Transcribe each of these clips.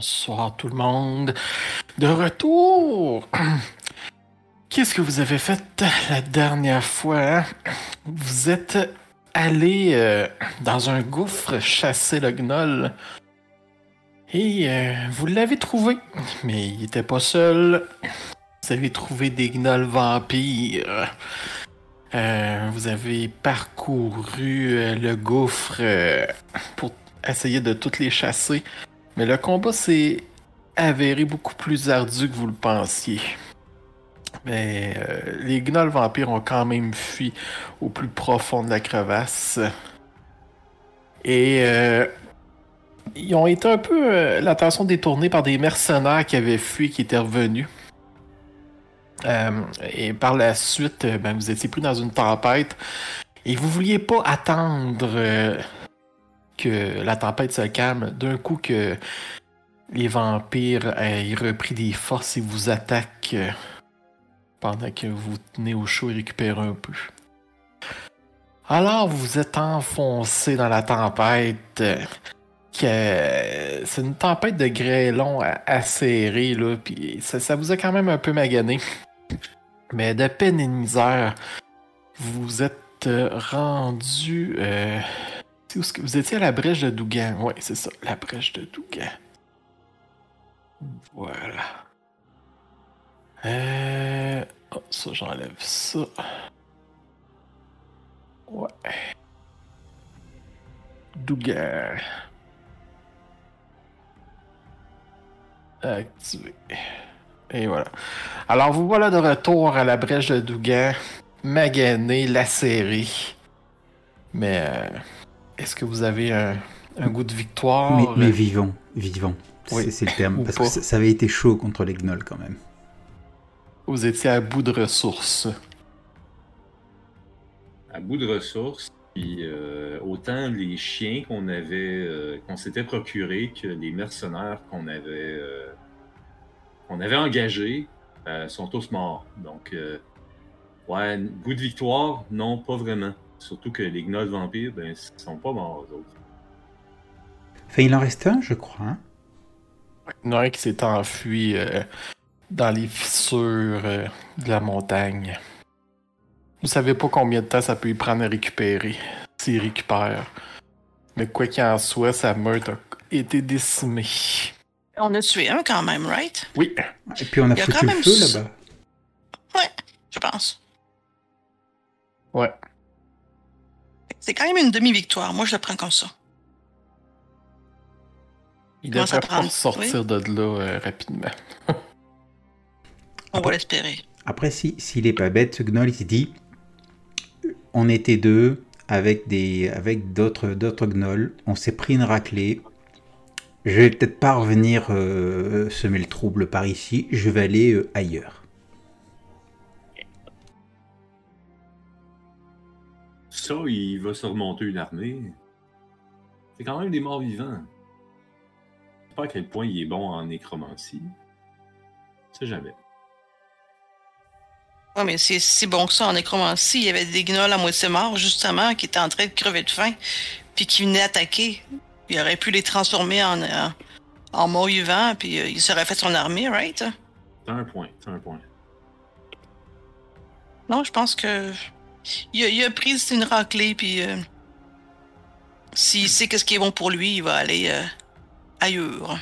Bonsoir tout le monde. De retour. Qu'est-ce que vous avez fait la dernière fois? hein? Vous êtes allé euh, dans un gouffre chasser le gnoll. Et euh, vous l'avez trouvé. Mais il était pas seul. Vous avez trouvé des gnolls vampires. Euh, vous avez parcouru le gouffre pour essayer de toutes les chasser. Mais le combat s'est avéré beaucoup plus ardu que vous le pensiez. Mais euh, les gnolls vampires ont quand même fui au plus profond de la crevasse. Et euh, ils ont été un peu euh, l'attention détournée par des mercenaires qui avaient fui, qui étaient revenus. Et par la suite, ben, vous étiez pris dans une tempête et vous vouliez pas attendre que la tempête se calme. D'un coup que les vampires aient repris des forces et vous attaquent euh, pendant que vous tenez au chaud et récupérez un peu. Alors vous êtes enfoncé dans la tempête. euh, que c'est une tempête de grêlons a- acérée, là, puis ça, vous a quand même un peu magané. Mais de peine et de misère, vous êtes euh, rendu. Où est-ce que- vous étiez à la brèche de Dougan. Ouais, c'est ça, la brèche de Dougan. Voilà. Euh. Oh, ça, j'enlève ça. Ouais. Dougan. Activé. Et voilà. Alors, vous voilà de retour à la brèche de Dougan, magané, lacéré. Mais euh, est-ce que vous avez un, un goût de victoire? Mais, mais vivant, vivant. Oui. C'est le terme. Parce pas. que ça, ça avait été chaud contre les gnolls quand même. Vous étiez à bout de ressources. à bout de ressources. Puis euh, autant les chiens qu'on avait, euh, qu'on s'était procurés que les mercenaires qu'on avait, euh, qu'on avait engagés euh, sont tous morts. Donc, euh, ouais, bout de victoire, non, pas vraiment. Surtout que les gnolls vampires, ben, ils sont pas morts, eux autres. Enfin, il en reste un, je crois. hein? Il y en a un qui s'est enfui euh, dans les fissures euh, de la montagne. Vous savez pas combien de temps ça peut y prendre à récupérer, s'il récupère. Mais quoi qu'il en soit, sa meute a été décimée. On a tué un quand même, right? Oui, Et puis on a Il y a foutu quand le même feu là-bas. Je pense. ouais. C'est quand même une demi-victoire. Moi, je le prends comme ça. Il devrait pas sortir de là euh, rapidement. On Après- va l'espérer. Après, si- s'il est pas bête, ce gnoll, il se dit on était deux avec des avec d'autres d'autres gnolls, on s'est pris une raclée. Je vais peut-être pas revenir euh, semer le trouble par ici, je vais aller euh, ailleurs. Ça, il va se remonter une armée. C'est quand même des morts vivants. Je sais pas à quel point il est bon en nécromancie. Sais jamais. Ouais, mais c'est si bon que ça en nécromancie. Il y avait des gnolls à moitié morts, justement, qui étaient en train de crever de faim, puis qui venaient attaquer. Il aurait pu les transformer en, euh, en morts vivants, puis euh, il serait fait son armée, right? T'as un point, t'as un point. Non, je pense que. Il a, il a pris une raclée, puis. euh, S'il sait qu'est-ce qui est bon pour lui, il va aller euh, ailleurs.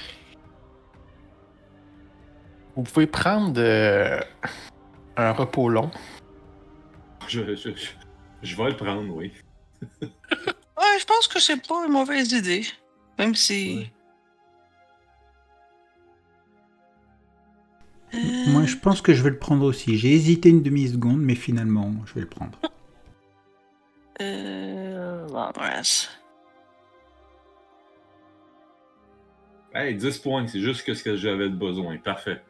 Vous pouvez prendre euh, un repos long. Je, je, je, je vais le prendre, oui. Ouais, je pense que c'est pas une mauvaise idée. Même si. Ouais. Moi, je pense que je vais le prendre aussi. J'ai hésité une demi-seconde, mais finalement, je vais le prendre. Euh. Long rest. Hey, 10 points, c'est juste que ce que j'avais de besoin. Parfait.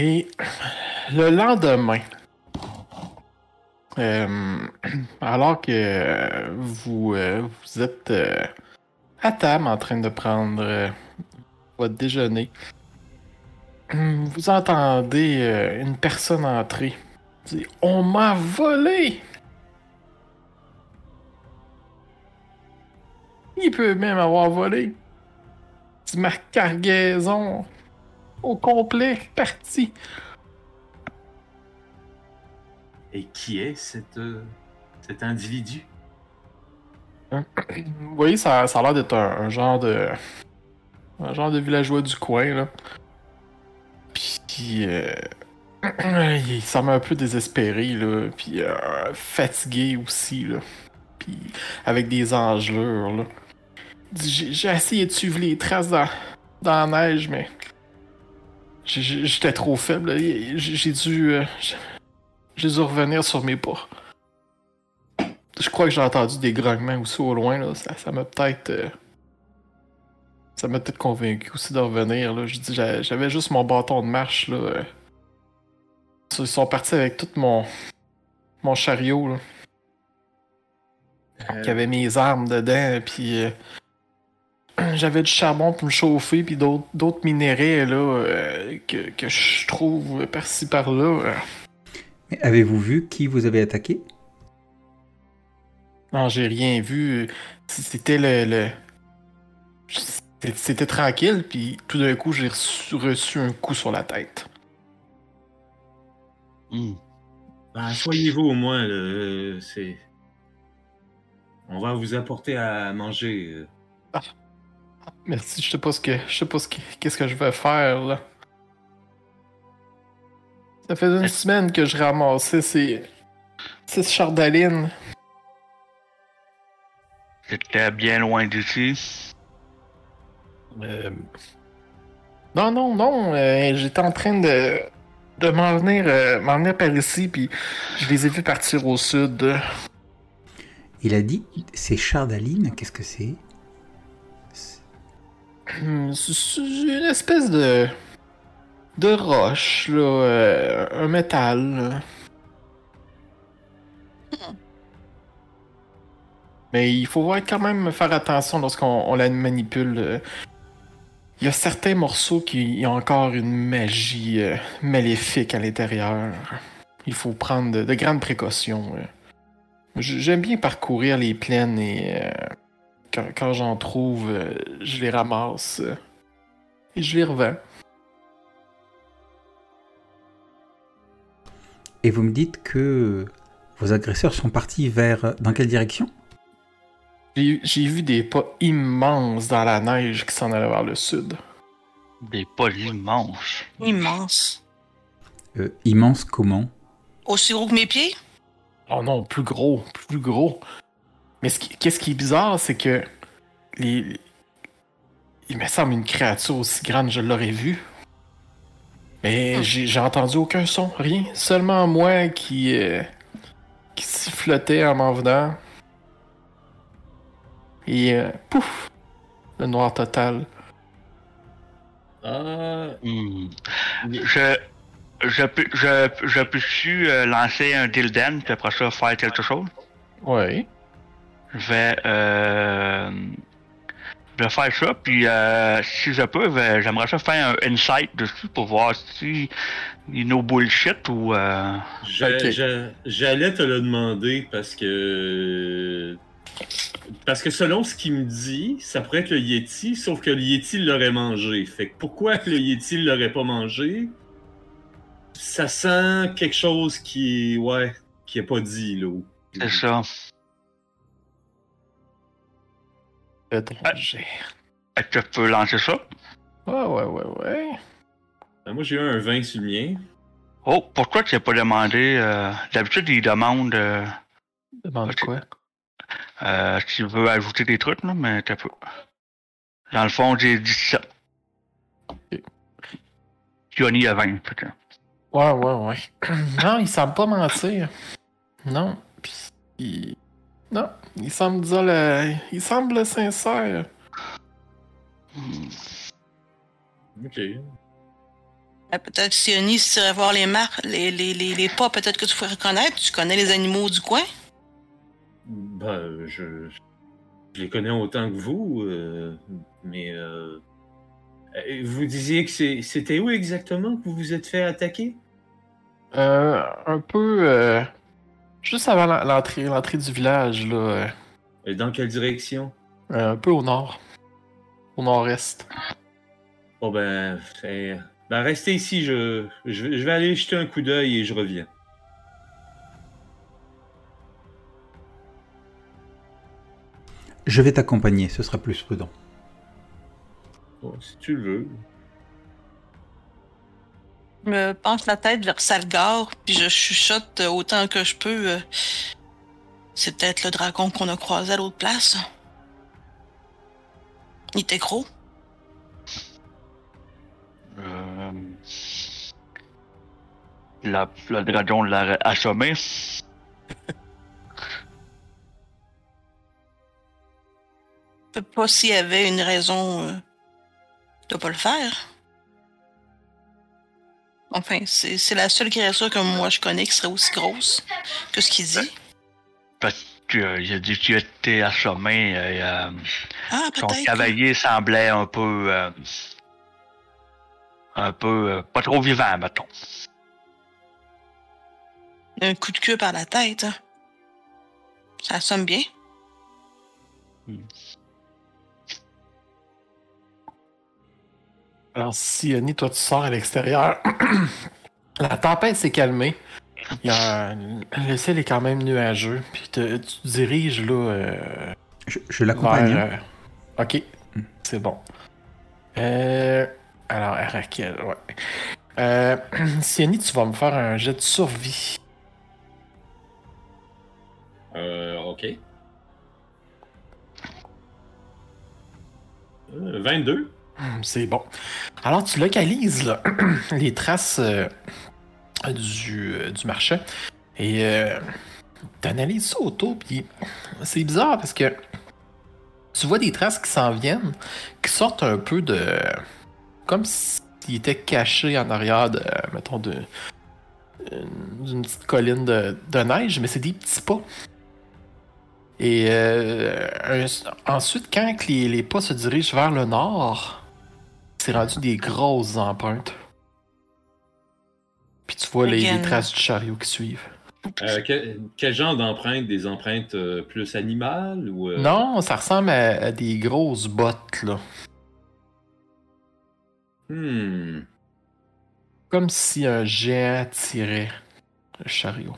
Et le lendemain, euh, alors que vous, euh, vous êtes euh, à table en train de prendre euh, votre déjeuner, vous entendez euh, une personne entrer. On m'a volé! Il peut même avoir volé. Ma cargaison au complet partie. Et qui est cette, euh, cet individu? Vous voyez, ça, ça a l'air d'être un, genre de. Un genre de villageois du coin, là. Puis. euh, il semble un peu désespéré, là. Puis euh, fatigué aussi, là. Puis avec des engelures, là. J'ai essayé de suivre les traces dans, dans la neige, mais. J'étais trop faible, j'ai dû. euh, j'ai- j'ai dû revenir sur mes pas. Je crois que j'ai entendu des grognements aussi au loin, là. Ça m'a peut-être. euh, Ça m'a peut-être convaincu aussi de revenir, là. Je dis, j'a- j'avais juste mon bâton de marche, là. Ils sont partis avec tout mon. Mon chariot, là. Euh, Qui avait mes armes dedans, puis. euh, J'avais du charbon pour me chauffer, puis d'autres d'autres minéraux, là, euh, que, que je trouve par-ci par-là. Mais avez-vous vu qui vous avait attaqué? Non, j'ai rien vu. C'était le. le... C'était- tranquille, puis tout d'un coup, j'ai reçu, reçu un coup sur la tête. Hmm. Ben, soyez-vous au moins, là, euh, c'est... On va vous apporter à manger. euh. Merci, je sais pas ce que. Je sais pas ce que. Qu'est-ce que je vais faire, là. Ça fait une semaine que je ramassais ces. ces chardalines. C'était bien loin d'ici. Euh, Non, non, non. euh, J'étais en train de. de m'en venir, euh, m'en venir par ici, puis je les ai vus partir au sud. Il a dit c'est Chardaline, qu'est-ce que c'est? Hmm, C'est c'est une espèce de. De roche, là. euh, un métal. là. Mais il faut voir quand même faire attention lorsqu'on on la manipule. euh. Il y a certains morceaux qui ont encore une magie euh, maléfique à l'intérieur. Il faut prendre de, de grandes précautions. euh. J'aime bien parcourir les plaines et euh, quand, quand j'en trouve, je les ramasse et je les revends. Et vous me dites que vos agresseurs sont partis vers... Dans quelle direction? J'ai vu des pas immenses dans la neige qui s'en allaient vers le sud. Des pas immenses. Immense. Euh, Immense comment? Aussi gros que mes pieds? Oh non, plus gros, plus gros. Mais qu'est-ce qui est bizarre, c'est que les, il me semble une créature aussi grande, je l'aurais vue. Mais Hmm. j'ai entendu aucun son, rien. Seulement moi qui, euh, qui sifflotais en m'en venant. Et euh, pouf, le noir total. Ah, Hmm. Je, je, peux- je, je peux-tu euh, lancer un dildan, puis après ça faire quelque chose? Ouais. Je vais, euh, je vais faire ça, puis euh, si je peux, ben, j'aimerais ça faire un insight dessus pour voir si il y a no bullshit ou... Euh... j'allais te le demander parce que... Parce que selon ce qu'il me dit, ça pourrait être le Yeti, sauf que le Yeti l'aurait mangé. Fait que pourquoi le Yeti l'aurait pas mangé? Ça sent quelque chose qui est... Ouais, qui est pas dit, là. C'est ça. Étranger. Je peux lancer ça? Ouais, ouais, ouais, ouais. Ben, moi, j'ai eu un 20 sur le mien. Oh, pourquoi tu n'as pas demandé... Euh... D'habitude, ils demandent euh, Demande quoi? euh, tu veux ajouter des trucs, là, mais t'as peu. Dans le fond, j'ai 17. Ok. Johnny a 20, peut-être. Ouais, ouais, ouais. non, il semble pas mentir. Non. Puis, il... Non, il semble dire le... Il semble sincère. Hmm. Ok. Euh, Peut-être Sioni, si tu irais voir les marques, les, les, les, les pas, peut-être que tu pourrais reconnaître. Tu connais les animaux du coin? Ben, je, je les connais autant que vous, euh, mais euh, Euh, Vous disiez que c'est- c'était où exactement que vous vous êtes fait attaquer? Euh, un peu. Euh, juste avant la- l'entrée l'entrée du village, là. euh, Et Dans quelle direction? un peu au nord. Au nord-est. Bon ben, fait- ben restez ici, je, je, vais- je vais aller jeter un coup d'œil et je reviens. Je vais t'accompagner, ce sera plus prudent. Bon, si tu le veux. Je me penche la tête vers Salgar, puis je chuchote autant que je peux. euh, C'est peut-être le dragon qu'on a croisé à l'autre place. Il était gros. Euh, la, le dragon l'a assommé. Je sais pas s'il y avait une raison euh, de pas le faire. Enfin, c'est c'est la seule créature que moi je connais qui serait aussi grosse que ce qu'il dit. Parce qu'il a dit qu'il était assommé. Et, euh, Ah, son cavalier semblait un peu. euh, un peu. euh, pas trop vivant, mettons. Un coup de queue par la tête. hein. Ça sonne bien. Alors, Sioni, toi, tu sors à l'extérieur. La tempête s'est calmée. Il y a un- Le ciel est quand même nuageux. Puis te- tu te diriges là. euh, Je, je l'accompagne. hein. vers, euh, Ok, c'est bon. Euh, alors, Arakel, ouais. Euh, Sioni, tu vas me faire un jet de survie. Euh, ok. Euh, 22. Hum, C'est bon. Alors, tu localises les traces euh, du, euh, du marché et euh, tu analyses ça autour. Puis c'est bizarre parce que tu vois des traces qui s'en viennent, qui sortent un peu de. comme s'ils étaient cachés en arrière de, mettons, de, euh, d'une petite colline de, neige, mais c'est des petits pas. Et euh, ensuite, quand les pas se dirigent vers le nord, c'est rendu des grosses empreintes. Puis tu vois les, traces du chariot qui suivent. Euh, quel, quel genre d'empreintes? Des empreintes euh, plus animales ou. euh, Non, ça ressemble à, à des grosses bottes, là. Hmm. Comme si un géant tirait le chariot.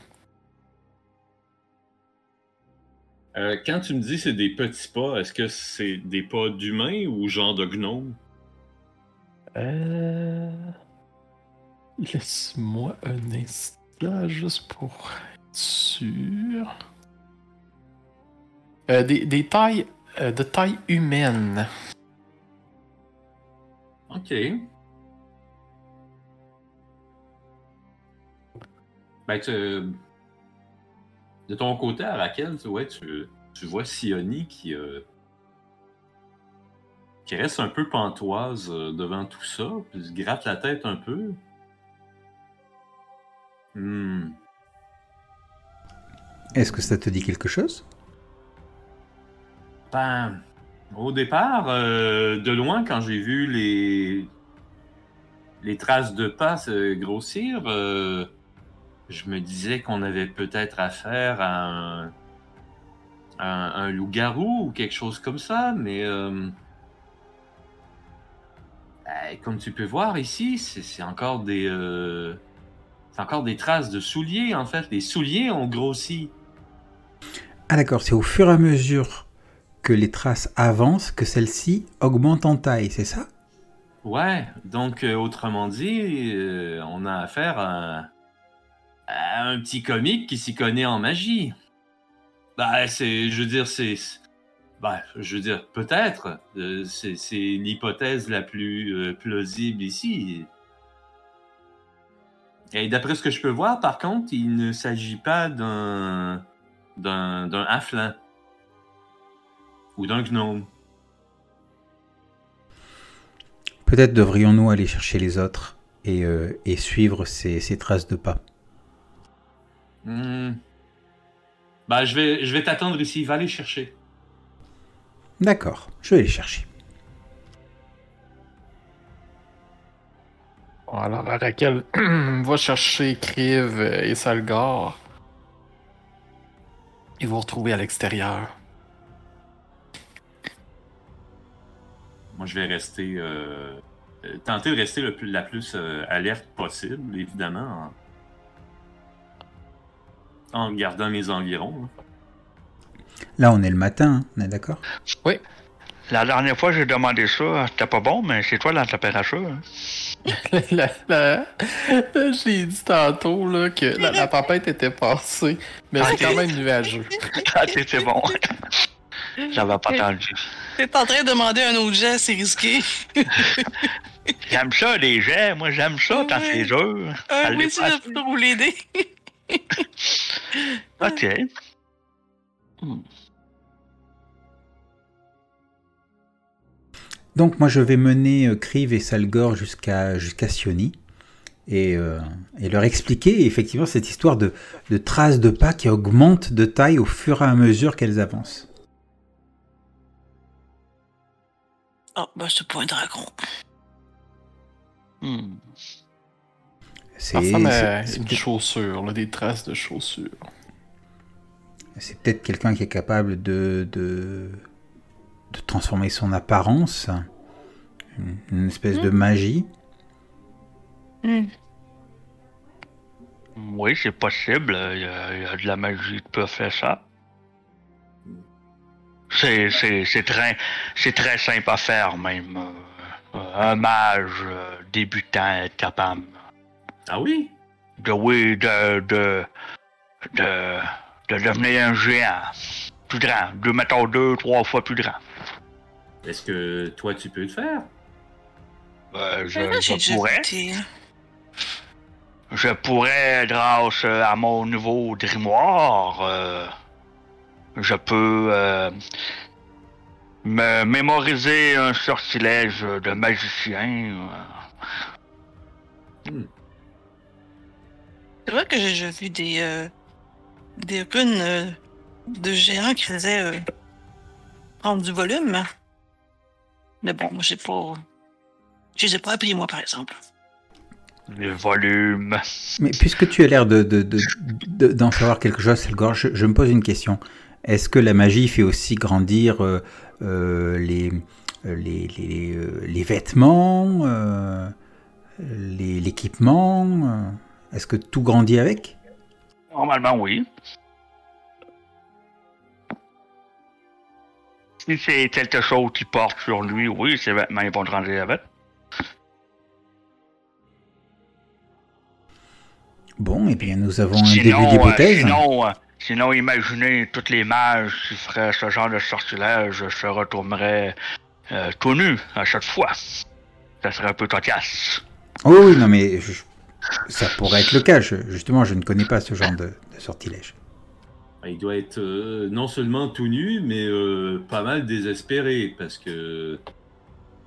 Euh, quand tu me dis c'est des petits pas, est-ce que c'est des pas d'humains ou genre de gnome Euh... Laisse-moi un instant juste pour être sûr. Euh, des, des tailles euh, de taille humaine. Ok. Ben, tu- de ton côté, à Raquel, tu, tu, tu vois Sioni qui, euh, qui reste un peu pantoise euh, devant tout ça, puis se gratte la tête un peu. Hmm. Est-ce que ça te dit quelque chose? Ben, au départ, euh, de loin, quand j'ai vu les, les traces de pas se grossir, euh, je me disais qu'on avait peut-être affaire à un, à un, un loup-garou ou quelque chose comme ça, mais euh, ben, comme tu peux voir ici, c'est c'est encore des euh, c'est encore des traces de souliers en fait. Les souliers ont grossi. Ah d'accord, c'est au fur et à mesure que les traces avancent que celles-ci augmentent en taille, c'est ça? Ouais, donc euh, autrement dit, euh, on a affaire à, à un petit comique qui s'y connaît en magie. Bah, c'est, je veux dire, c'est, bah, je veux dire, peut-être, euh, c'est, l'hypothèse la plus euh, plausible ici. Et d'après ce que je peux voir, par contre, il ne s'agit pas d'un, d'un, ou d'un gnome. Peut-être devrions-nous aller chercher les autres et, euh, et suivre ces, ces traces de pas. Bah, je vais, je vais t'attendre ici. Va les chercher. D'accord, je vais les chercher. Alors, Raquel va chercher Kriv et Salgar. Ils vont retrouver à l'extérieur. Moi, je vais rester. euh, euh, tenter de rester le plus, la plus euh, alerte possible, évidemment. En, en gardant mes environs. hein. Là, on est le matin, hein, on est d'accord? La dernière fois, j'ai demandé ça. C'était pas bon, mais c'est toi la température. hein. La- J'ai dit tantôt là, que la, la tempête était passée, mais c'est quand même nuageux. Ah, c'est c'est bon. J'avais pas entendu. T'es en train de demander un autre jet, c'est risqué. J'aime ça, les jets. Moi, j'aime ça quand c'est dur. Ah, Ça oui, tu vas des. OK. Donc moi je vais mener euh, Kriv et Salgor jusqu'à jusqu'à Sioni et, euh, et leur expliquer effectivement cette histoire de, de traces de pas qui augmentent de taille au fur et à mesure qu'elles avancent. Oh, bah, c'est pas un dragon. Hmm. C'est une c'est- chaussure, là, des traces de chaussures. C'est peut-être quelqu'un qui est capable de, de, de transformer son apparence, une, une espèce de magie. Oui, c'est possible. Il y, a, il y a de la magie qui peut faire ça. C'est, c'est, c'est très, c'est très simple à faire, même. Euh, Un mage euh, débutant est capable Ah oui? de, oui, de, de, de, de devenir un géant. Plus grand. De, mettons, deux, trois fois plus grand. Est-ce que toi, tu peux le faire? Euh, je, pourrais. été- Je pourrais, grâce à mon nouveau grimoire, euh, je peux euh, me mémoriser un sortilège de magicien. euh. C'est vrai que j'ai déjà vu des, euh, des runes euh, de géants qui faisaient euh, prendre du volume. Mais bon, moi, j'ai pas. Je les ai pas appris, moi, par exemple. Le volume. Mais puisque tu as l'air de, de- de- de- d'en savoir quelque chose, Selgor, je, je me pose une question. Est-ce que la magie fait aussi grandir euh, euh, les, les, les, les vêtements, euh, les- l'équipement Est-ce que tout grandit avec? Normalement, oui. Si c'est quelque chose qui porte sur lui, oui, ses vêtements ils vont grandir avec. Bon, eh bien, nous avons un début euh, d'hypothèse. sinon, euh, sinon, imaginez toutes les mages qui feraient ce genre de sortilège se retourneraient euh, tout nus à chaque fois. Ça serait un peu cocasse. Oh oui, non, mais je- ça pourrait être le cas. Justement, je ne connais pas ce genre de, sortilège. Il doit être euh, non seulement tout nu, mais euh, pas mal désespéré, parce que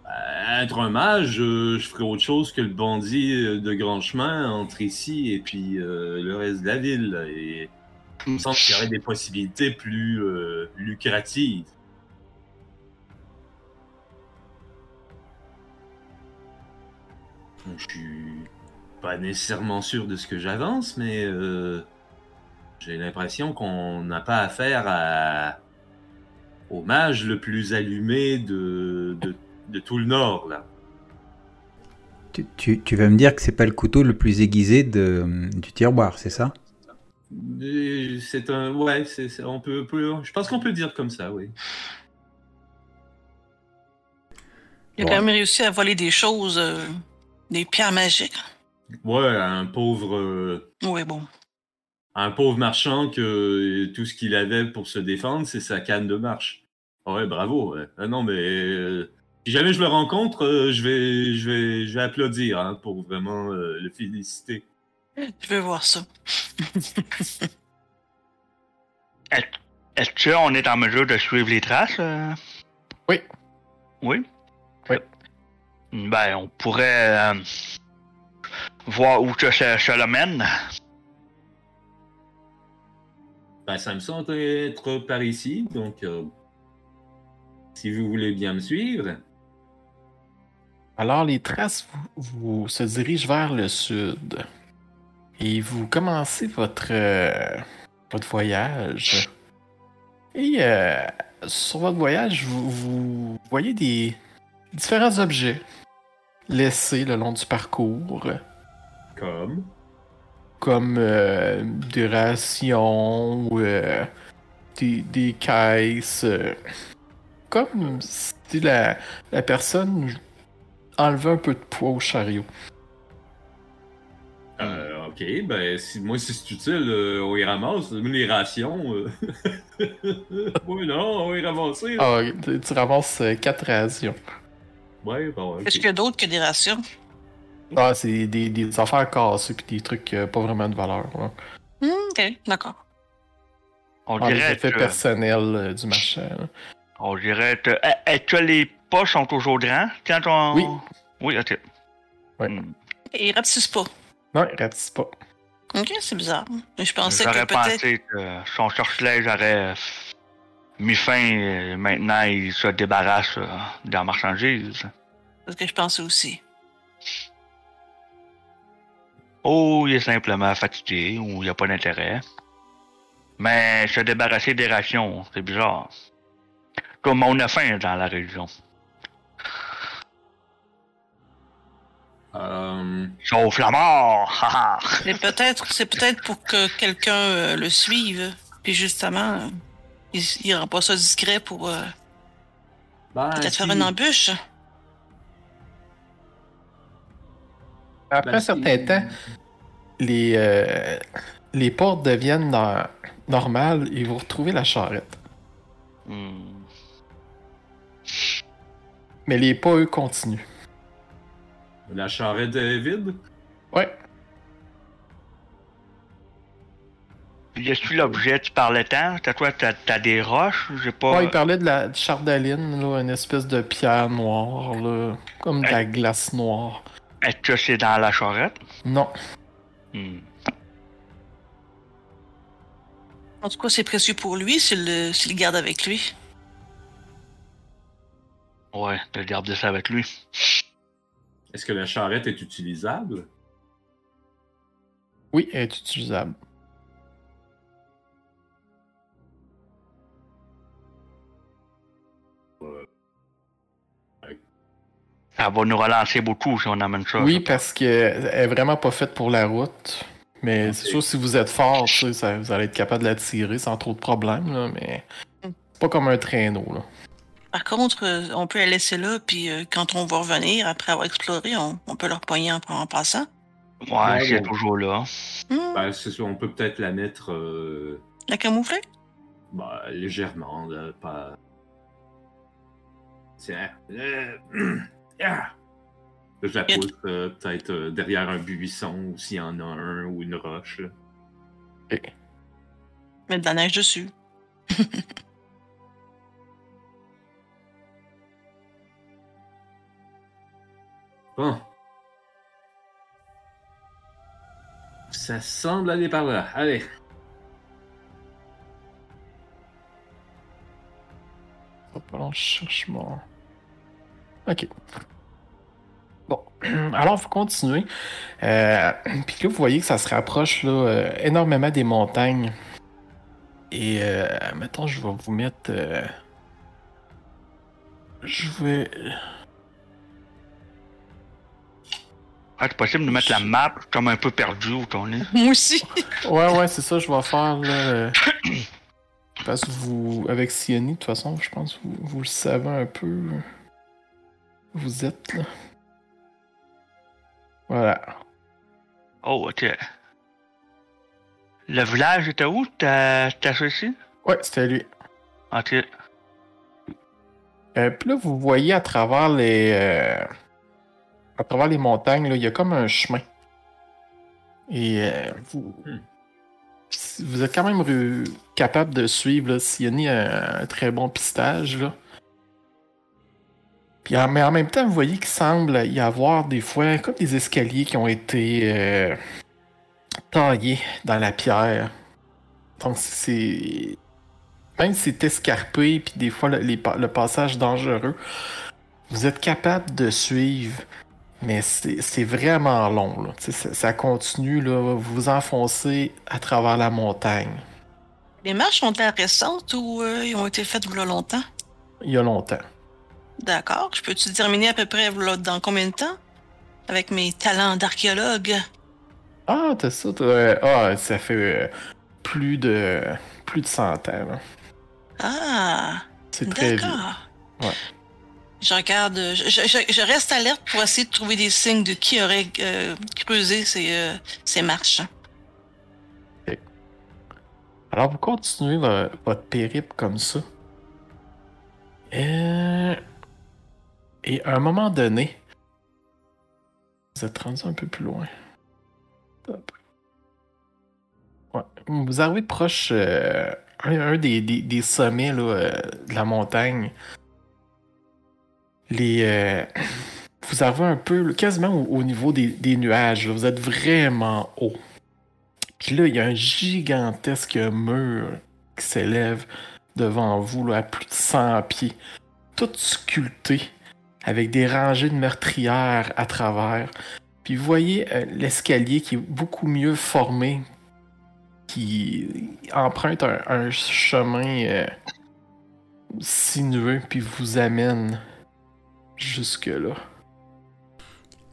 euh, être un mage, je ferais autre chose que le bandit de grand chemin entre ici et puis le reste de la ville. Et il me semble qu'il y aurait des possibilités plus lucratives. Je suis pas nécessairement sûr de ce que j'avance, mais euh, j'ai l'impression qu'on n'a pas affaire à... au mage le plus allumé de, de, de tout le Nord, là. Tu, tu- tu vas me dire que c'est pas le couteau le plus aiguisé de- du tiroir, c'est ça? Et C'est un... Ouais, c'est, c'est- on peut, peut- je pense qu'on peut dire comme ça, oui. Il a Bon. quand même réussi à voler des choses, euh, des pierres magiques. Ouais, un pauvre... euh, Oui, bon. un pauvre marchand que tout ce qu'il avait pour se défendre, c'est sa canne de marche. Ouais, bravo. ouais. Ah non, mais euh, si jamais je le rencontre, euh, je vais, je vais, je vais applaudir hein, pour vraiment euh, le féliciter. Je veux voir ça. Est-ce qu'on est en mesure de suivre les traces? euh? Oui. Oui? Oui. Ben, on pourrait euh, voir où que ça, ça le mène. Ben, ça me semble être par ici, donc euh, si vous voulez bien me suivre. Alors, les traces vous, vous se dirigent vers le sud. Et vous commencez votre, euh, votre voyage. Et euh, sur votre voyage, vous, vous voyez des différents objets laissés le long du parcours, Comme? comme euh, des rations, ou, euh, des, des caisses. euh, comme si la, la personne enlevait un peu de poids au chariot. Euh, ok, ben, si, moi, si c'est utile, euh, on y ramasse. Les rations. euh. oui, non, on va y ramasser. là. Ah, tu, tu ramasses 4 rations. Ouais, bon, ok. Est-ce qu'il y a d'autres que des rations? Ah, c'est des, des affaires cassées puis des trucs euh, pas vraiment de valeur. Hmm, ok, d'accord. On Ah, les dirait effets que, personnels euh, du marchand. là. on dirait que, est-ce que les poches sont toujours grands quand on... Oui. Oui, ok. Ouais. Hmm. Et ils pas. Non, il ratisse pas. Ok, c'est bizarre. Mais je pensais que J'aurais peut-être. pensé que son sorceleur j'aurais mis fin et maintenant il se débarrasse euh, de la marchandise. C'est ce que je pensais aussi. Oh, il est simplement fatigué ou il n'y a pas d'intérêt. Mais se débarrasser des rations, c'est bizarre. Comme on a faim dans la région. Euh, Sauf la mort! Mais peut-être, c'est peut-être pour que quelqu'un euh, le suive. Puis justement, euh, il, il rend pas ça discret pour euh, ben, peut-être si- faire une embûche. Après ben, un certain si- temps, les, euh, les portes deviennent no- normales et vous retrouvez la charrette. Hmm. Mais les pas, eux, continuent. La charrette est vide? Ouais. Y a-tu l'objet, tu parlais tant? T'as quoi? T'as t'as des roches? J'ai pas. Ouais, il parlait de la chardaline, là, une espèce de pierre noire, là, comme de la glace noire. Est-ce que c'est dans la charrette? Non. Hmm. En tout cas, c'est précieux pour lui s'il le, s'il le garde avec lui. Ouais, de garder ça avec lui. Est-ce que la charrette est utilisable? Oui, elle est utilisable. Ça va nous relancer beaucoup si on amène ça. Oui, parce qu'elle est vraiment pas faite pour la route. Mais c'est Ok. sûr, si vous êtes fort, tu sais, ça- vous allez être capable de la tirer sans trop de problèmes, là, mais c'est pas comme un traîneau. Là. Par contre, euh, on peut la laisser là, puis euh, quand on va revenir, après avoir exploré, on, on peut leur poigner en, en passant. Ouais, Ouais, c'est bon. toujours là. Hmm, Ben, c'est sûr, on peut peut-être la mettre euh, La camoufler? ben, légèrement, là, pas. Tiens. ah. Je la pousse euh, peut-être euh, derrière un buisson ou s'il y en a un ou une roche. là. Mettre de la neige dessus. Bon. Ça semble aller par là. Allez. Hop, alors, je cherche mon. Ok. Bon, alors vous continuez. Euh, Puis là, vous voyez que ça se rapproche là, euh, énormément des montagnes. Et euh, mettons, je vais vous mettre. euh, Je vais. Ah, c'est possible de mettre la map comme un peu perdu où on est. Moi aussi. Ouais, ouais, c'est ça, je vais faire là. euh, Parce que vous, avec Sioni, de toute façon, je pense que vous, vous le savez un peu. Vous êtes là. Voilà. Oh, ok. Le village était où? T'as ceci? Ouais, c'était lui. Ok. Euh, puis là, vous voyez à travers les. euh, à travers les montagnes, là, il y a comme un chemin. Et euh, vous. Hmm. Vous êtes quand même capable de suivre là, Sioni a un, très bon pistage. Là. Puis en, mais en même temps, vous voyez qu'il semble y avoir des fois comme des escaliers qui ont été euh, taillés dans la pierre. Donc c'est. Même si c'est escarpé, puis des fois le, les pa- le passage dangereux, Vous êtes capable de suivre, mais c'est vraiment long. Là. Ça continue, là, vous vous enfoncez à travers la montagne. Les marches sont-elles récentes ou euh, ils ont été faites il y a longtemps? Il y a longtemps. D'accord. Je peux-tu terminer à peu près là, dans combien de temps? Avec mes talents d'archéologue. Ah, t'as ça, t'as- Ah, ça fait euh, plus de plus de 100 ans. là. Ah, C'est très vieux. d'accord. Ouais. Je regarde, je, je- je reste alerte pour essayer de trouver des signes de qui aurait euh, creusé ces, euh, ces marches. Alors, vous continuez vo- votre périple comme ça. Euh, Et à un moment donné, vous êtes rendu un peu plus loin. Ouais. Vous arrivez proche euh, un, des, sommets euh, de la montagne. Les, euh, vous arrivez un peu, quasiment au, au niveau des, nuages. Vous êtes vraiment haut. Puis là, il y a un gigantesque mur qui s'élève devant vous à plus de 100 pieds, tout sculpté, avec des rangées de meurtrières à travers. Puis vous voyez euh, l'escalier qui est beaucoup mieux formé, qui emprunte un, un chemin euh, sinueux, puis vous amène jusque-là.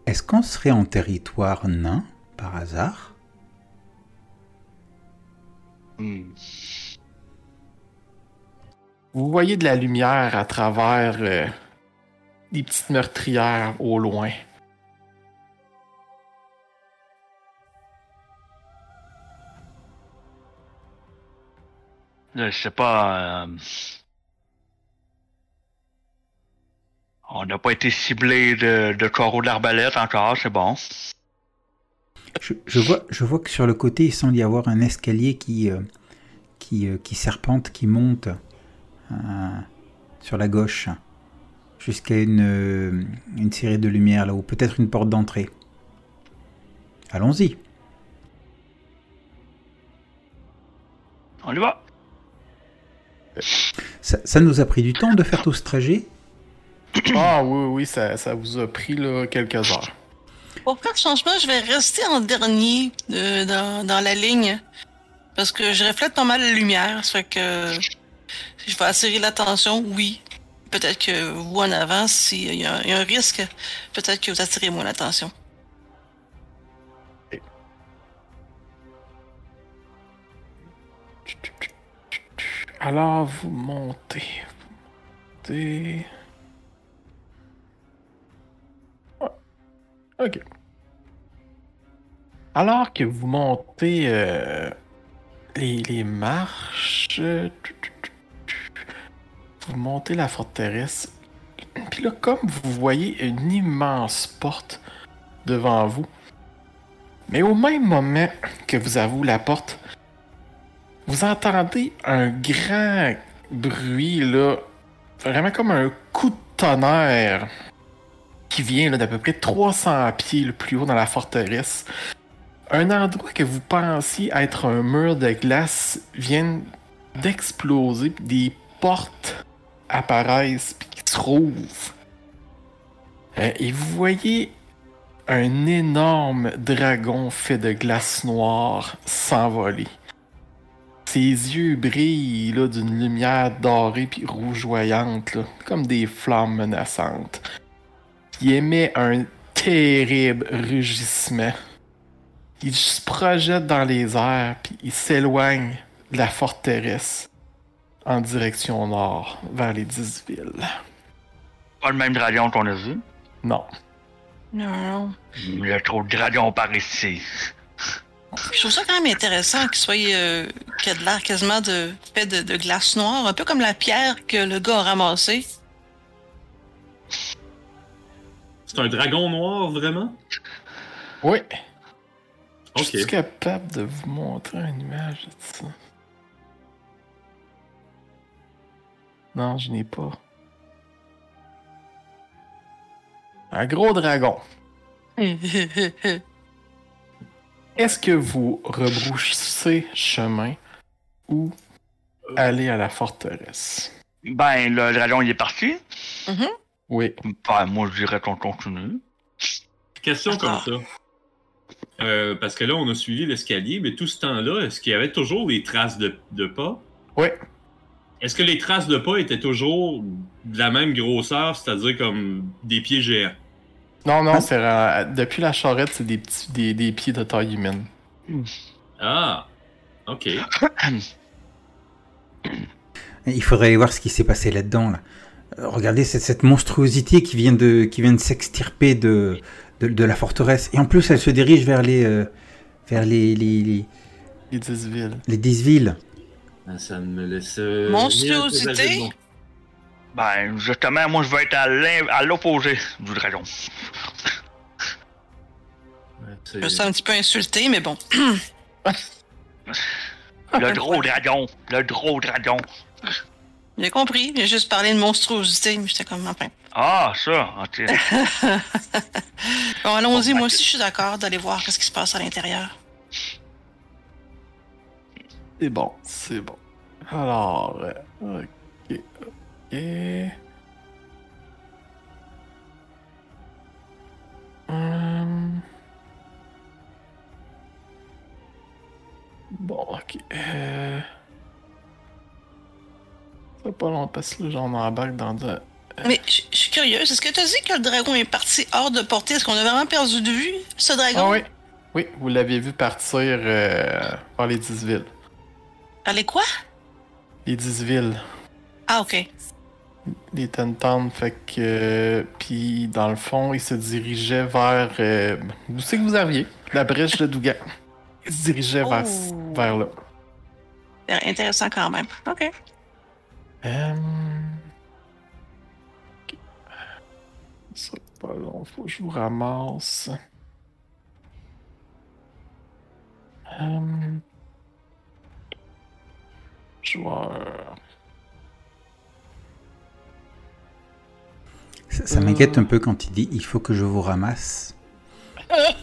Est-ce qu'on serait en territoire nain, par hasard? Hmm. Vous voyez de la lumière à travers euh, des petites meurtrières au loin. Je sais pas. euh, On n'a pas été ciblé de, de carreaux d'arbalète encore, c'est bon. je, je vois, je vois que sur le côté, il semble y avoir un escalier qui, euh, qui, euh, qui serpente, qui monte euh, sur la gauche, jusqu'à une, euh, une série de lumières là-haut, peut-être une porte d'entrée. Allons-y. On y va. Ça, ça nous a pris du temps de faire tout ce trajet Ah oui, oui, ça, ça vous a pris là, quelques heures. Pour faire changement, je vais rester en dernier euh, dans, dans la ligne. Parce que je reflète pas mal la lumière. Ça fait que je vais attirer l'attention, oui. Peut-être que vous en avant, s'il il y a un risque, peut-être que vous attirez moins l'attention. Alors, vous montez. Vous montez. Ok. Alors que vous montez euh, les marches, vous montez la forteresse. Puis là, comme vous voyez une immense porte devant vous, mais au même moment que vous avouez la porte, vous entendez un grand bruit, là, vraiment comme un coup de tonnerre qui vient d'à peu près 300 pieds le plus haut dans la forteresse. Un endroit que vous pensiez être un mur de glace vient d'exploser, des portes apparaissent puis qui se rouvrent. Euh, et vous voyez un énorme dragon fait de glace noire s'envoler. Ses yeux brillent d'une lumière dorée puis rougeoyante, là, comme des flammes menaçantes. Il émet un terrible rugissement. Il se projette dans les airs puis il s'éloigne de la forteresse en direction nord, vers les dix villes. Pas le même dragon qu'on a vu? Non. Non. Il y a trop de dragons par ici. Je trouve ça quand même intéressant qu'il soit euh, qu'il y a de l'air quasiment de fait de, de glace noire, un peu comme la pierre que le gars a ramassée. C'est un dragon noir, vraiment? Oui. Je suis capable de vous montrer une image de ça. Non, je n'ai pas. Un gros dragon. Est-ce que vous rebroussez chemin ou allez à la forteresse? Ben, le dragon, il est parti. Oui. Ben, moi, je dirais qu'on continue. Question comme Ah. ça. Euh, parce que là, on a suivi l'escalier, mais tout ce temps-là, est-ce qu'il y avait toujours des traces de, de pas? Oui. Est-ce que les traces de pas étaient toujours de la même grosseur, c'est-à-dire comme des pieds géants? Non, non, Hein? c'est depuis la charrette, c'est des petits des, des pieds de taille humaine. Ah! Ok. Il faudrait aller voir ce qui s'est passé là-dedans. Là. Euh, Regardez cette, cette monstruosité qui vient de, qui vient de s'extirper de, de, de la forteresse. Et en plus, elle se dirige vers les, euh, vers les, les, les, Les 10 villes. les 10 villes. Ah, Ça me laisse. euh, Monstruosité? Ben, justement, moi, je vais être à l'opposé du dragon. Ouais, Je me sens un petit peu insulté, mais bon. Le gros dragon. Le gros dragon. J'ai compris. J'ai juste parlé de monstruosité, mais j'étais comme, enfin. Ah, ça, ok. Bon, allons-y. Bon, Moi ok. aussi, je suis d'accord d'aller voir ce qui se passe à l'intérieur. C'est bon, c'est bon. Alors, euh, ok, ok. Hum. Bon, ok. Euh... C'est pas long parce que là, j'en embarque dans de... Mais je suis curieuse. Est-ce que tu as dit que le dragon est parti hors de portée? Est-ce qu'on a vraiment perdu de vue ce dragon? Ah oui, oui, vous l'avez vu partir euh, par les 10 villes. Allez, quoi? Les 10 villes. Ah, ok. Les Tentans, fait que. Puis, dans le fond, il se dirigeait vers. Euh, où c'est que vous arriviez? La brèche de Dougan. Il se dirigeait vers, Oh. vers là. Intéressant quand même. Ok. Euh... c'est pas long, faut que je vous ramasse. Euh... Joueur. Ça, ça m'inquiète un peu quand il dit il faut que je vous ramasse.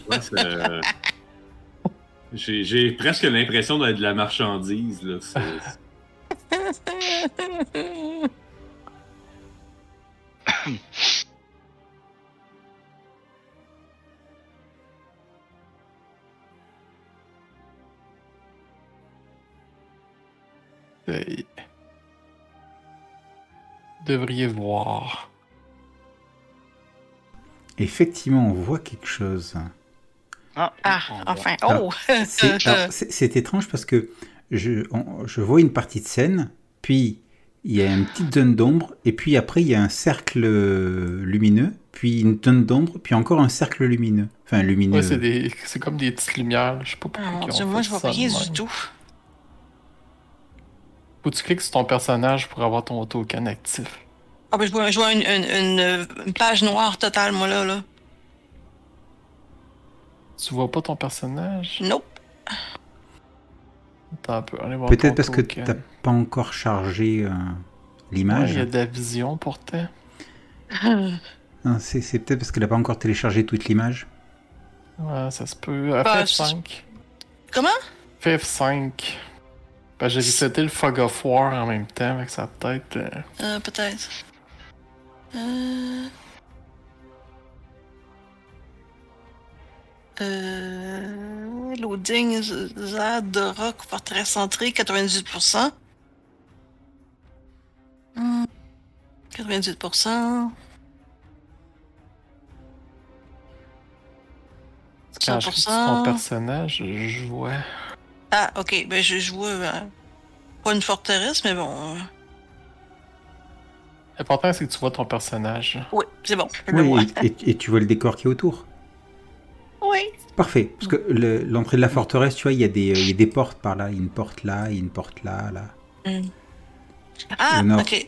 Ouais, euh, J'ai j'ai presque l'impression d'être de la marchandise. Là. Hey. Devriez voir. Effectivement, on voit quelque chose. Ah, Ah, enfin. Ah. Oh! C'est étrange parce que je, on- je vois une partie de scène, puis il y a une petite zone d'ombre, et puis après il y a un cercle lumineux, puis une zone d'ombre, puis encore un cercle lumineux. Enfin, lumineux. Ouais, c'est des... c'est comme des petites lumières. Je sais pas Ah, pourquoi. mon Dieu, moi, je vois rien du tout. Faut que tu cliques sur ton personnage pour avoir ton token actif. Ah, ben, je vois, je vois une, une- une- une page noire totale, moi, là. là. Tu vois pas ton personnage? Nope. Attends un peu, allez voir Peut-être parce que t'as pas encore chargé euh, l'image. il y a de la vision pourtant. Non, c'est c'est peut-être parce qu'elle a pas encore téléchargé toute l'image. Ouais, ça se peut. Euh, Bah, FF5. Comment? FF5. Ben, j'ai reseté le Fog of War en même temps avec sa tête. euh, Euh, peut-être. Euh... Euh... Loading, Z de rock, portrait centré, 98%. Hmm, 98%. Quand je 100%. personnage, je vois. Ah, ok. Ben, je, je vois euh, pas une forteresse, mais bon. euh, L'important, c'est que tu vois ton personnage. Oui, c'est bon. Je le vois. Oui, et, et- et tu vois le décor qui est autour. Oui. Parfait. Parce que le- l'entrée de la forteresse, tu vois, il y, a des, euh, il y a des portes par là. Il y a une porte là, il y a une porte là, là. Ah, Le nord. ok.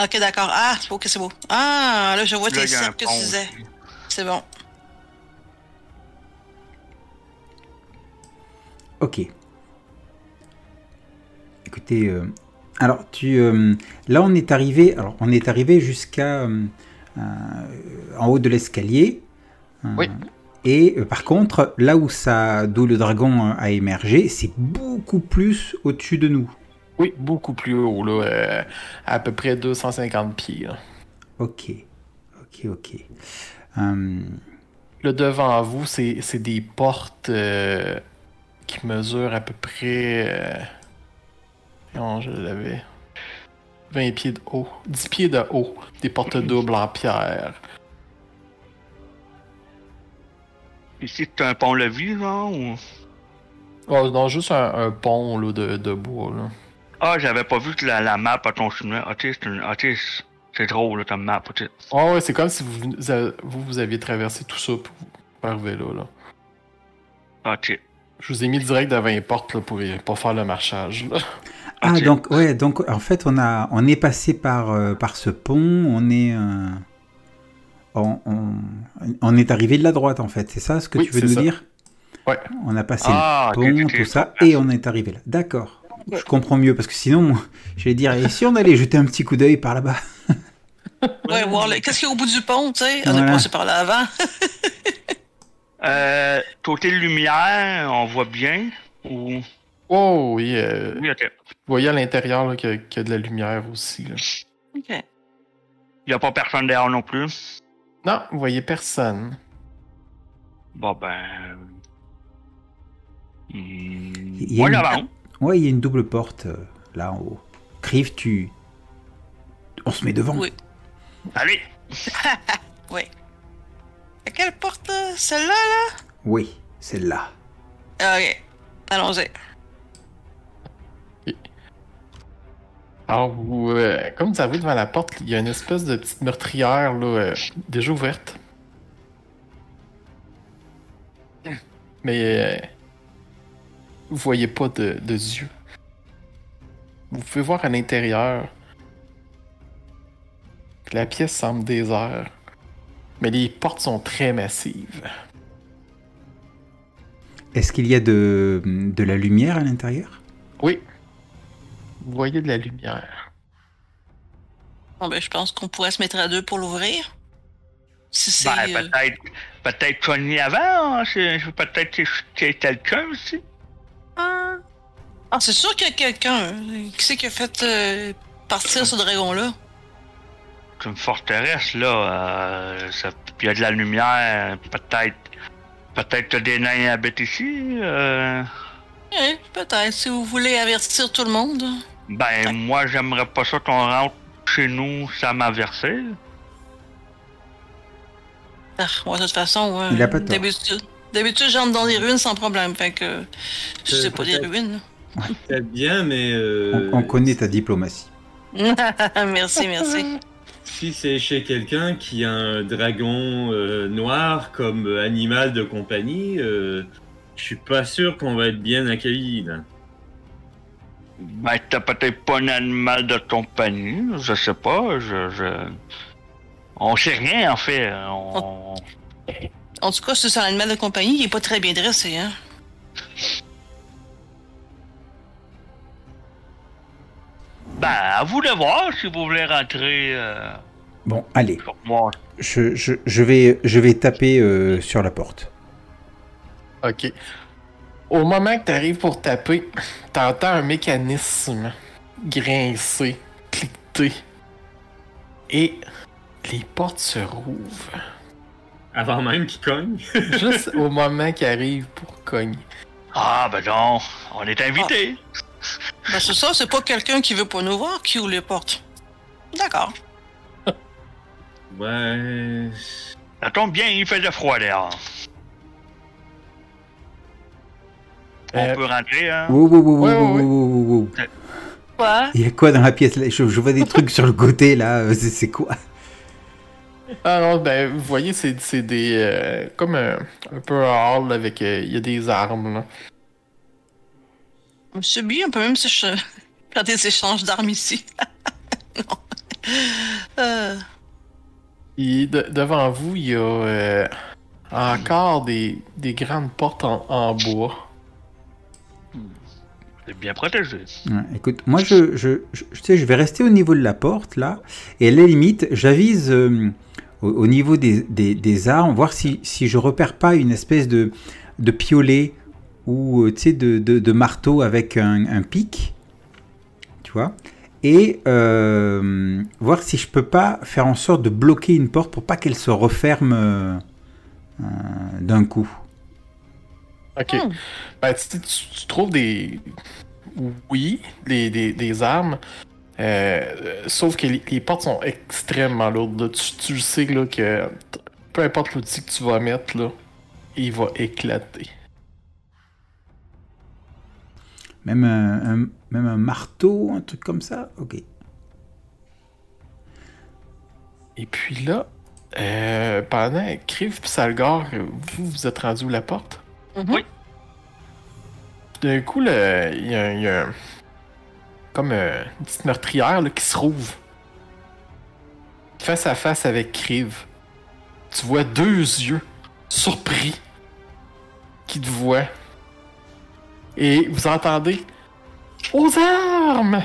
Ok, d'accord. Ah, ok, c'est beau. Ah, là, je vois Là, tes il y a un cercles que pont tu disais. aussi. C'est bon. Ok. Écoutez, euh, alors tu, euh, là on est arrivé, alors on est arrivé jusqu'à euh, en haut de l'escalier. Euh, Oui. Et par contre, là où ça, d'où le dragon a émergé, c'est beaucoup plus au-dessus de nous. Oui, beaucoup plus haut, là. à peu près 250 pieds. là. Ok, ok. Ok. Hum, Là, devant vous, c'est des portes qui mesurent à peu près. Non, je l'avais. 20 pieds de haut. 10 pieds de haut. Des portes doubles en pierre. Ici, c'est un pont-levis, genre, ou... Oh, non, juste un, un pont là, de, de bois. Là. Ah, j'avais pas vu que la, la map à ton chemin. Ok, c'est une... ok, c'est- c'est drôle, là, ta map, ok. Oh, ouais, c'est comme si vous, vous, vous aviez traversé tout ça pour, pour arriver là, là. Ok. Je vous ai mis direct devant les portes là, pour pas faire le marchage. Là. Ah, Ok. donc, ouais, donc en fait, on, a, on est passé par, euh, par ce pont, on est. euh, on, on- on est arrivé de la droite, en fait, c'est ça ce que Oui, tu veux nous ça. dire? Ouais. On a passé Ah, le pont, tout ça, et on est arrivé là. D'accord. Je comprends mieux, parce que sinon, moi, j'allais dire, et si on allait jeter un petit coup d'œil par là-bas? Ouais, voir le- qu'est-ce qu'il y a au bout du pont, tu sais? On Voilà. est passé par là avant. Euh, côté lumière, on voit bien, ou... Oh, oui. euh, Oui, ok. vous voyez à l'intérieur qu'il y, a- qu'il y a de la lumière aussi. Là. OK. Y a pas personne dehors non plus? Non, vous voyez personne. Bon, ben... Hmm, Il y a Moi, une-. Ouais, il y a une double porte euh, là en haut. Crive, tu. On se met devant. Oui. Allez! Oui. À quelle porte, là? Celle-là, là? Oui, celle-là. OK. Allons-y. Alors, vous, euh, comme vous arrivez devant la porte, il y a une espèce de petite meurtrière là, euh, déjà ouverte. Mais euh, vous voyez pas de, de yeux. Vous pouvez voir à l'intérieur que la pièce semble déserte, mais les portes sont très massives. Est-ce qu'il y a de, de la lumière à l'intérieur? Oui, vous voyez de la lumière. Bon, ben, je pense qu'on pourrait se mettre à deux pour l'ouvrir. Si c'est. Ben, euh, peut-être... Peut-être cogner avant, hein, c'est- peut-être qu'il y a quelqu'un aussi. Ah, Ah, c'est sûr qu'il y a quelqu'un. Qui c'est qui a fait euh, partir ce dragon-là? C'est une forteresse, là. Euh, ça... puis Il y a de la lumière, peut-être... Peut-être que des nains habitent ici. Euh... Oui, peut-être, si vous voulez avertir tout le monde. Ben, moi, j'aimerais pas ça qu'on rentre chez nous sans m'averser. Ah, ouais, de toute façon, ouais, Il a pas tort. d'habitude. D'habitude, j'entre dans les ruines sans problème, fait que je sais pas des ruines. Peut-être bien, mais euh, on, on connaît ta diplomatie. merci, merci. si c'est chez quelqu'un qui a un dragon euh, noir comme animal de compagnie, euh, je suis pas sûr qu'on va être bien accueillis. Là. Ben, t'as peut-être pas un animal de compagnie, je sais pas, je... je... On sait rien, en fait. On... En tout cas, si c'est un animal de compagnie, il est pas très bien dressé, hein. Ben, à vous de voir si vous voulez rentrer euh, Bon, allez, sur moi. je, je, je vais, je vais taper euh, sur la porte. Ok. Au moment que tu arrives pour taper, t'entends un mécanisme grincer, cliqueter. Et les portes se rouvrent. Avant même qu'il cogne. Juste au moment qu'il arrive pour cogner. Ah, ben non, on est invités. Ben, c'est ça, c'est pas quelqu'un qui veut pas nous voir qui ouvre les portes. D'accord. Ouais. Ça tombe bien, il fait de froid dehors. On Euh, peut rentrer, hein? Ouais, wow, ouais, wow, wow, wow. Quoi? Il y a quoi dans la pièce? Là je, je vois des trucs sur le côté là, euh, c'est quoi? Ah non, ben, vous voyez, c'est c'est des. euh, comme un, un peu un hall avec. euh, Il y a des armes, là. Monsieur B, on peut même se faire des échanges d'armes ici. non. Euh, Et de- devant vous, il y a euh, encore des, des grandes portes en, en bois. Bien protégé. Écoute, moi je, je, sais, je vais rester au niveau de la porte là, et à la limite, j'avise euh, au, au niveau des, des, des armes, voir si, si je repère pas une espèce de, de piolet ou euh, tu sais, de, de, marteau avec un, pic, tu vois. et euh, voir si je peux pas faire en sorte de bloquer une porte pour pas qu'elle se referme d'un coup. Ok. Hmm. Ben, tu, tu- tu trouves des. Oui, des, des, des armes. Euh, sauf que les, les portes sont extrêmement lourdes. là. Tu, tu sais là, que peu importe l'outil que tu vas mettre, là, il va éclater. Même un, un- même un marteau, un truc comme ça? Ok. Et puis là, euh, pendant Kriv et Salgar, vous vous êtes rendu où la porte? Mhm. Oui. D'un coup, là, il y a, y comme euh, une petite meurtrière là, qui se rouvre. Face à face avec Kriv. Tu vois deux yeux surpris qui te voient. Et vous entendez Aux armes!